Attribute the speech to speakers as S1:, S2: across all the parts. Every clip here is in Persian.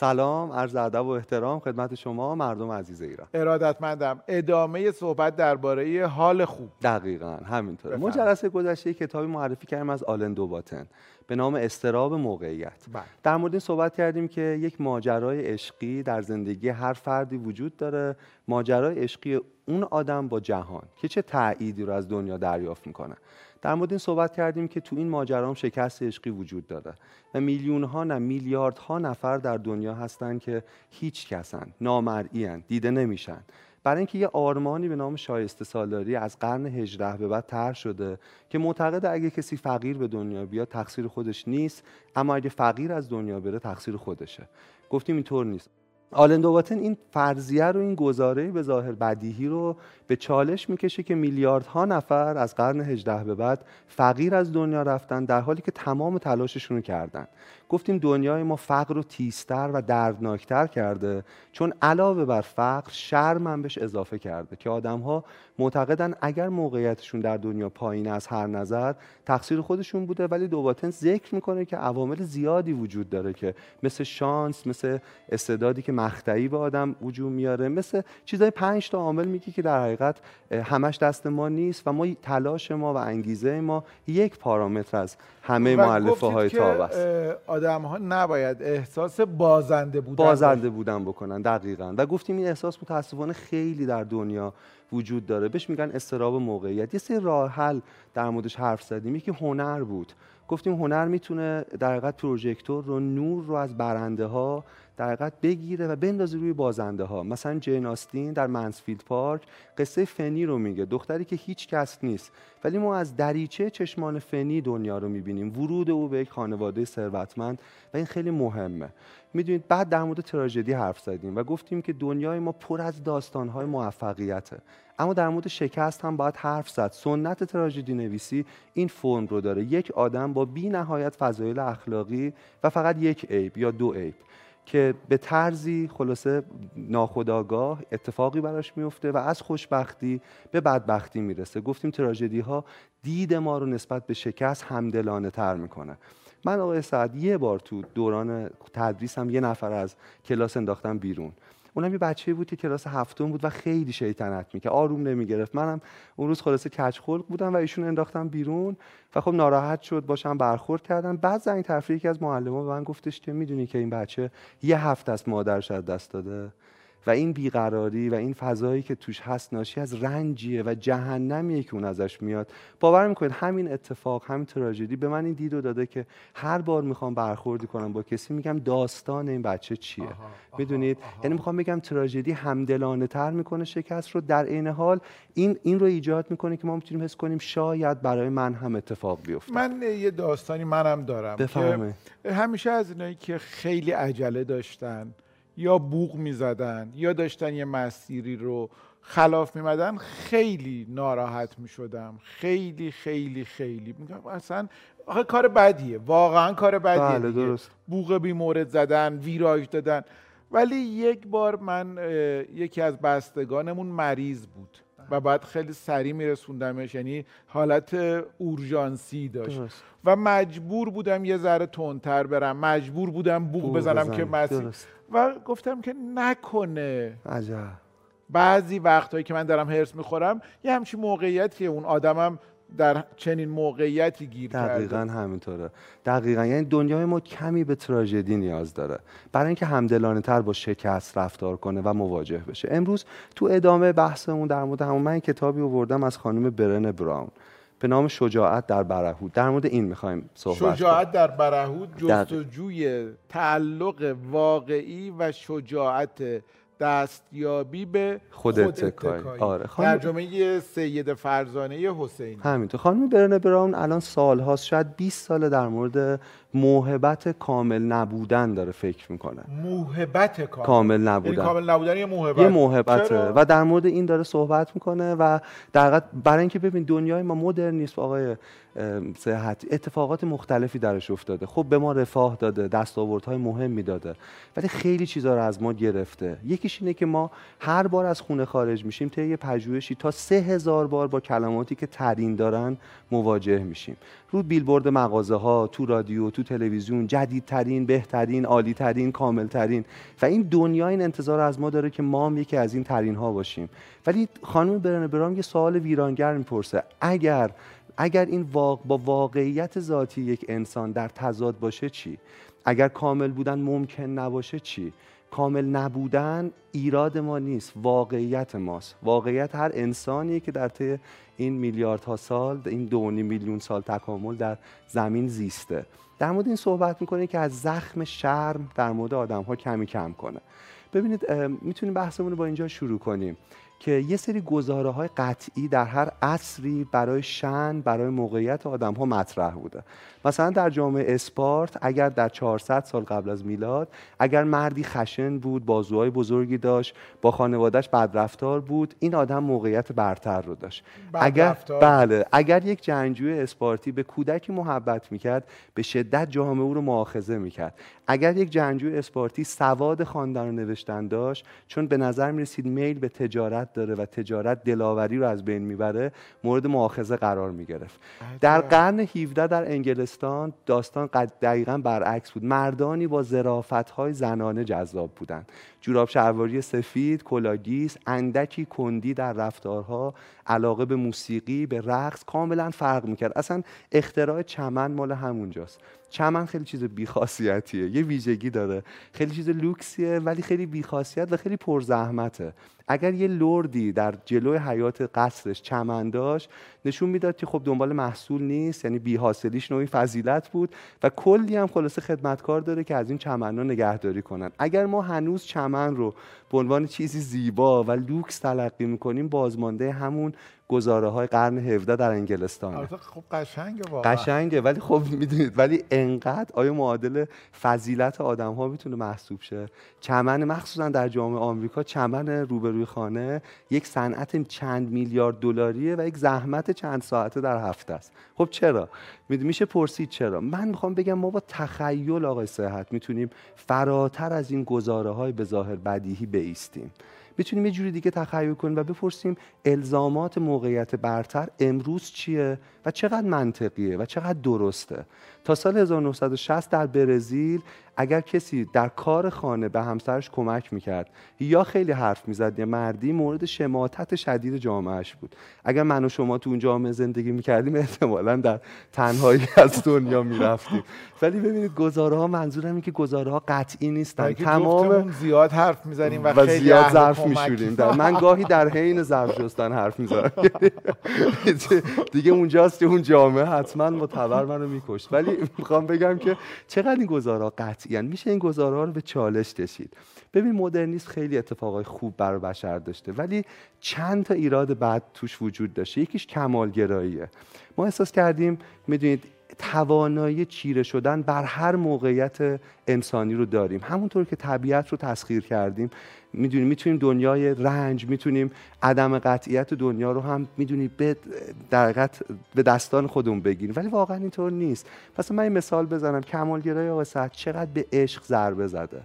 S1: سلام عرض ادب و احترام خدمت شما مردم عزیز ایران.
S2: ارادتمندم. ادامه صحبت درباره حال خوب.
S1: دقیقا همینطوره. ما جلسه گذشته کتابی معرفی کردیم از آلن دوباتن. به نام استراب موقعیت.
S2: بله.
S1: در مورد این صحبت کردیم که یک ماجرای عشقی در زندگی هر فردی وجود داره. ماجرای عشقی اون آدم با جهان که چه تأییدی رو از دنیا دریافت می‌کنه. در مورد این صحبت کردیم که تو این ماجرا هم شکست عشقی وجود داره و میلیون ها نه میلیارد ها نفر در دنیا هستن که هیچ کسن نامرئی دیده نمیشن. برای اینکه یه آرمانی به نام شایسته سالاری از قرن 18 به بعد طرح شده که معتقد اگه کسی فقیر به دنیا بیاد تقصیر خودش نیست اما اگه فقیر از دنیا بره تقصیر خودشه. گفتیم اینطور نیست. آلن دوباتن این فرضیه رو این گزاره به ظاهر بدیهی رو به چالش می‌کشه که میلیاردها نفر از قرن 18 به بعد فقیر از دنیا رفتن در حالی که تمام تلاششون رو کردن. گفتیم دنیای ما فقر رو تیزتر و دردناکتر کرده چون علاوه بر فقر شرم هم بهش اضافه کرده که آدم ها معتقدن اگر موقعیتشون در دنیا پایین از هر نظر تقصیر خودشون بوده ولی دوباتن ذکر می‌کنه که عوامل زیادی وجود داره که مثل شانس مثل استعدادی که مختعی به آدم وجود میاره مثل چیزای پنج تا عامل میگه که در حقیقت همش دست ما نیست و ما تلاش ما و انگیزه ما یک پارامتر از همه معلفه های تاب است
S2: آدم ها نباید احساس بازنده بودن
S1: بازنده بودن بکنن دقیقا. و گفتیم این احساس متاسفانه خیلی در دنیا وجود داره. بهش میگن استراب موقعیت. یه سری راه حل در موردش حرف زدیم. یکی هنر بود. گفتیم هنر می‌تونه در حقیقت پروژکتور رو نور رو از برنده ها در حقیقت بگیره و بندازه روی بازنده ها مثلا جین آستین در منسفیلد پارک قصه فنی رو میگه دختری که هیچ کس نیست. ولی ما از دریچه چشمان فنی دنیا رو می‌بینیم. ورود او به یک خانواده ثروتمند و این خیلی مهمه. می‌دونید بعد در مورد تراژدی حرف زدیم و گفتیم که دنیای ما پر از داستانهای موفقیته. اما در مورد شکست هم باید حرف زد. سنت تراژدی نویسی این فرم رو داره. یک آدم با بی نهایت فضایل اخلاقی و فقط یک عیب یا دو عیب که به طرزی خلاصه ناخداگاه اتفاقی براش میفته و از خوشبختی به بدبختی می‌رسه. گفتیم تراژدی ها دید ما رو نسبت به شکست همدلانه تر می‌کنه. من آقای سعد یه بار تو دوران تدریسم یه نفر از کلاس انداختم بیرون. اونم یه بچه بود که کلاس هفتم بود و خیلی شیطنت می‌کرد. آروم نمی‌گرفت. منم اون روز خلاصه کج خلق بودم و ایشون انداختم بیرون و خب ناراحت شد باشم برخورد کردم. بعد زنگ تفریح یکی از معلمان به من گفتش که می‌دونی که این بچه یه هفته از مادرش از دست داده؟ و این بیقراری و این فضایی که توش هست ناشی از رنجیه و جهنمیه که اون ازش میاد. باور می‌کنید همین اتفاق همین تراژدی به من این دیدو داده که هر بار می‌خوام برخوردی کنم با کسی میگم داستان این بچه چیه؟ می‌دونید یعنی می‌خوام بگم تراژدی همدلانه تر می‌کنه شکست رو. در عین حال این این رو ایجاد می‌کنه که ما می‌تونیم حس کنیم شاید برای من هم اتفاق بیفته
S2: من یه داستانی منم دارم
S1: بفرمایید.
S2: همیشه از اینایی که خیلی عجله داشتن یا بوغ می‌زدن یا داشتن یه مسیری رو خلاف میمدن خیلی ناراحت می‌شدم. خیلی خیلی خیلی. میگم اصلا آخه کار بدیه. واقعا کار بدیه
S1: بله درست.
S2: بوغ بی مورد زدن ویراج دادن. ولی یک بار من یکی از بستگانمون مریض بود. و بعد خیلی سریع میرسوندمش یعنی حالت اورژانسی داشت. و مجبور بودم یه ذره تندتر برم. مجبور بودم بوغ بزنم که مسیر و گفتم که نکنه.
S1: عجب.
S2: بعضی وقتهایی که من دارم هرس می‌خورم یه همچین موقعیتی اون آدمم در چنین موقعیتی گیر
S1: دقیقا همینطوره. دقیقا. یعنی دنیای ما کمی به تراژدی نیاز داره. برای اینکه همدلانه تر با شکست رفتار کنه و مواجه بشه. امروز تو ادامه بحثمون در مورد همون من کتابی آوردم از خانم برن براون. به نام شجاعت در برهود. در مورد این می‌خوایم صحبت
S2: شجاعت در برهود جستجوی تعلق واقعی و شجاعت دستیابی به
S1: خود اتکایی.
S2: آره. ترجمه سید فرزانه حسینی.
S1: همینطور. خانم برن براون الان سالهاست. شاید 20 ساله در مورد موهبت کامل نبودن داره فکر می‌کنه.
S2: موهبت کامل,
S1: کامل نبودن.
S2: یعنی کامل نبودن یه موهبت.
S1: یه موهبته. و در مورد این داره صحبت می‌کنه و در برای اینکه ببین دنیای ما مدرن نیست. آقای صحت اتفاقات مختلفی درش افتاده. خب به ما رفاه داده دستاوردهای مهمی داده. ولی خیلی چیزا رو از ما گرفته. یکیش اینه که ما هر بار از خونه خارج میشیم طی یه پژوهشی تا سه هزار بار با کلماتی که ترین دارن مواجه میشیم. رو بیلبورد مغازه ها تو رادیو تو تلویزیون جدیدترین بهترین عالیترین کاملترین. و این دنیا این انتظار از ما داره که ما هم یکی از این ترین ها باشیم. ولی خانم برن برام یه سوال ویرانگر می‌پرسه. اگر اگر این واق... با واقعیت ذاتی یک انسان در تضاد باشه چی؟ اگر کامل بودن ممکن نباشه چی؟ کامل نبودن ایراد ما نیست واقعیت ماست. واقعیت هر انسانی که در طی این میلیاردها سال این دو میلیون سال تکامل در زمین زیسته. در مورد این صحبت می‌کنه که از زخم شرم در مورد آدم ها کمی کم کنه. ببینید می‌تونیم بحثمون رو با اینجا شروع کنیم. که یه سری گزاره های قطعی در هر عصری برای شن برای موقعیت آدم ها مطرح بوده. مثلا در جامعه اسپارت اگر در 400 سال قبل از میلاد اگر مردی خشن بود بازوهای بزرگی داشت با خانوادهش بدرفتار بود این آدم موقعیت برتر رو داشت. اگر بله. اگر یک جنگجوی اسپارتی به کودکی محبت می‌کرد به شدت جامعه او رو مؤاخذه می‌کرد. اگر یک جنگجوی اسپارتی سواد خواندن و نوشتن داشت چون به نظر می‌رسید میل به تجارت داره و تجارت دلاوری رو از بین می‌بره مورد مؤاخذه قرار می‌گرفت. در قرن 17 در انگلستان داستان دقیقا برعکس بود. مردانی با ظرافت های زنانه جذاب بودند. جوراب شلواری سفید کلاه‌گیس اندکی کندی در رفتارها علاقه به موسیقی به رقص کاملا فرق می‌کرد. اصلا اختراع چمن مال همونجاست. چمن خیلی چیز بیخاصیتیه یه ویژگی داره. خیلی چیز لوکسیه ولی خیلی بیخاصیت و خیلی پرزحمته. اگر یه لردی در جلوی حیات قصرش چمن داشت نشون می‌داد که خب دنبال محصول نیست یعنی بیحاصلیش نوعی فضیلت بود و کلی هم خلاصه خدمتکار داره که از این چمن نگهداری کنن. اگر ما هنوز چمن رو به عنوان چیزی زیبا و لوکس تلقی می‌کنیم بازمانده همون گزاره های قرن 17 در انگلستان
S2: خب قشنگه واقعا.
S1: قشنگه ولی خب می‌دونید ولی انقدر آیا معادل فضیلت آدم ها می‌تونه محسوب شه؟ چمن مخصوصا در جامعه آمریکا چمن روبروی خانه یک صنعت چند میلیارد دلاریه و یک زحمت چند ساعته در هفته است. خب چرا؟ میشه پرسید چرا؟ من می‌خوام بگم ما با تخیل آقای صحت می‌تونیم فراتر از این گزاره های به ظاهر بدیهی بیستیم. بتونیم یه جوری دیگه تخیل کنیم و بپرسیم الزامات موقعیت برتر امروز چیه و چقدر منطقیه و چقدر درسته؟ تا سال 1960 در برزیل اگر کسی در کار خانه به همسرش کمک می‌کرد یا خیلی حرف می‌زد یا مردی مورد شماتت شدید جامعهش بود. اگر من و شما تو اون جامعه زندگی می‌کردیم احتمالا در تنهایی از دنیا می‌رفتیم. ولی ببینید گزاره ها منظورم این که گزاره ها قطعی نیستن.
S2: تمام زیاد حرف می‌زنیم و,
S1: و خیلی زیاد ظرف میشوریم. من گاهی در حین ظرف شستن حرف می‌زنم. دیگه اونجاست که اون جامعه حتما متبر منو میکشت. ولی می‌خوام بگم که چقدر این گزاره ها قطعی میشه این گزاره ها رو به چالش کشید. ببین مدرنیسم خیلی اتفاقای خوب برای بشر داشته ولی چند تا ایراد بعد توش وجود داشته. یکیش کمالگراییه. ما احساس کردیم می‌دونید توانایی چیره شدن بر هر موقعیت انسانی رو داریم. همونطور که طبیعت رو تسخیر کردیم می‌دونیم می‌تونیم دنیای رنج می‌تونیم عدم قطعیت دنیا رو هم می‌دونی به در به دستان خودمون بگیریم. ولی واقعا اینطور نیست. پس من این مثال بزنم. کمالگرای آقا چقدر به عشق ضربه زده.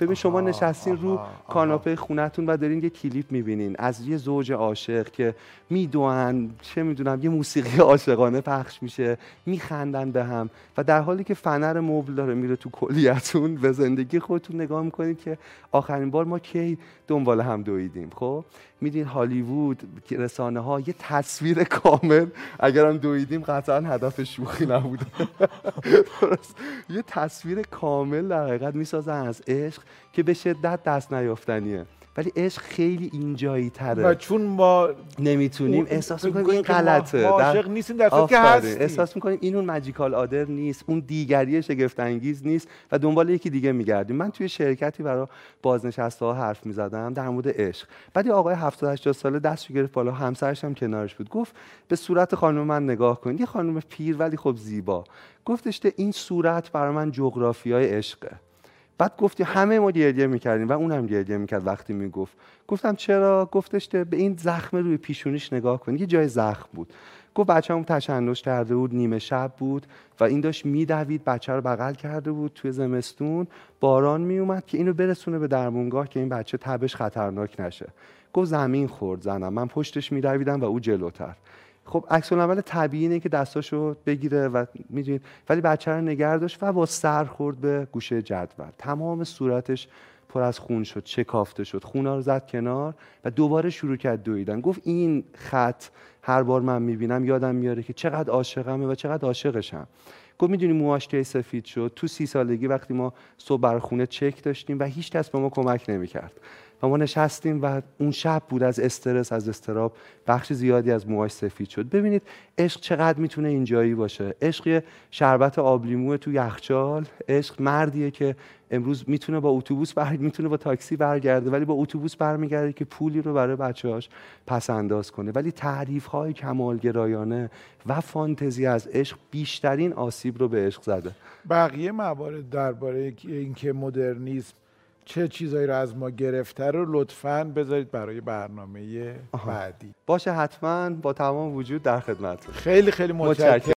S1: ببین شما نشستین رو کاناپه خونتون و دارین یه کلیپ می‌بینین. از یه زوج عاشق که میدوان چه می‌دونم یه موسیقی عاشقانه پخش میشه میخندن به هم و در حالی که فنر مبل داره میره تو کلیتون به زندگی خودتون نگاه می‌کنید که آخرین بار ما کی دنبال هم دویدیم خب؟ میدین هالیوود رسانه ها یه تصویر کامل اگر هم دویدیم قطعا هدف شوخی نبوده یه تصویر کامل در حقیقت می‌سازن از عشق که به شدت دست نیافتنیه. ولی عشق خیلی اینجایی تره
S2: و چون ما
S1: نمی‌تونیم. احساس می‌کنیم این غلطه.
S2: عاشق نیستیم در که هستیم.
S1: احساس می‌کنیم این اون ماجیکال آدر نیست اون دیگری شگفت انگیز نیست و دنبال یکی دیگه میگردیم. من توی شرکتی برای بازنشسته ها حرف می‌زدم در مورد عشق. بعد آقای 70 80 ساله دستشو گرفت بالا همسرش هم کنارش بود. گفت به صورت خانم من نگاه کن یه خانم پیر ولی خب زیبا. گفتش این صورت برای من جغرافیای عشقه. بعد گفتی همه ما گریه می‌کردیم و اونم گریه می‌کرد وقتی می‌گفت. گفتم چرا؟ گفتش به این زخم روی پیشونیش نگاه کن یه جای زخم بود. گفت بچه‌مون تشنج کرده بود نیمه شب بود و این داشت میدوید بچه رو بغل کرده بود توی زمستون. باران میومد که اینو برسونه به درمونگاه که این بچه تبش خطرناک نشه. گفت زمین خورد زنم. من پشتش میدویدم و او جلوتر. خب عکس العمل طبیعی اینه که دستاشو بگیره و می‌دونید ولی بچه رو نگه داشت و با سر خورد به گوشه جدول. تمام صورتش پر از خون شد چکافته شد. خونا رو زد کنار و دوباره شروع کرد دویدن. گفت این خط هر بار من می‌بینم یادم میاره که چقدر عاشقمه و چقدر عاشقشم. گفت می‌دونی موهاش کی سفید شد. تو سی سالگی وقتی ما صبح بر خونه چک داشتیم و هیچ کس به ما کمک نمی‌کرد. ما نشستیم و اون شب بود از استرس از استراب بخش زیادی از موهاش سفید شد. ببینید عشق چقدر می‌تونه اینجایی باشه. عشق شربت آبلیمو تو یخچال. عشق مردیه که امروز می‌تونه با اتوبوس بر می‌تونه با تاکسی برگرده ولی با اتوبوس برمیگرده که پولی رو برای بچه‌هاش پس انداز کنه. ولی تعریف های کمالگرایانه و فانتزی از عشق بیشترین آسیب رو به عشق زده.
S2: بقیه موارد درباره اینکه مدرنیسم چه چیزایی رو از ما گرفته رو لطفا بذارید برای برنامه بعدی.
S1: باشه حتما با تمام وجود در خدمت
S2: خیلی خیلی متشکرم.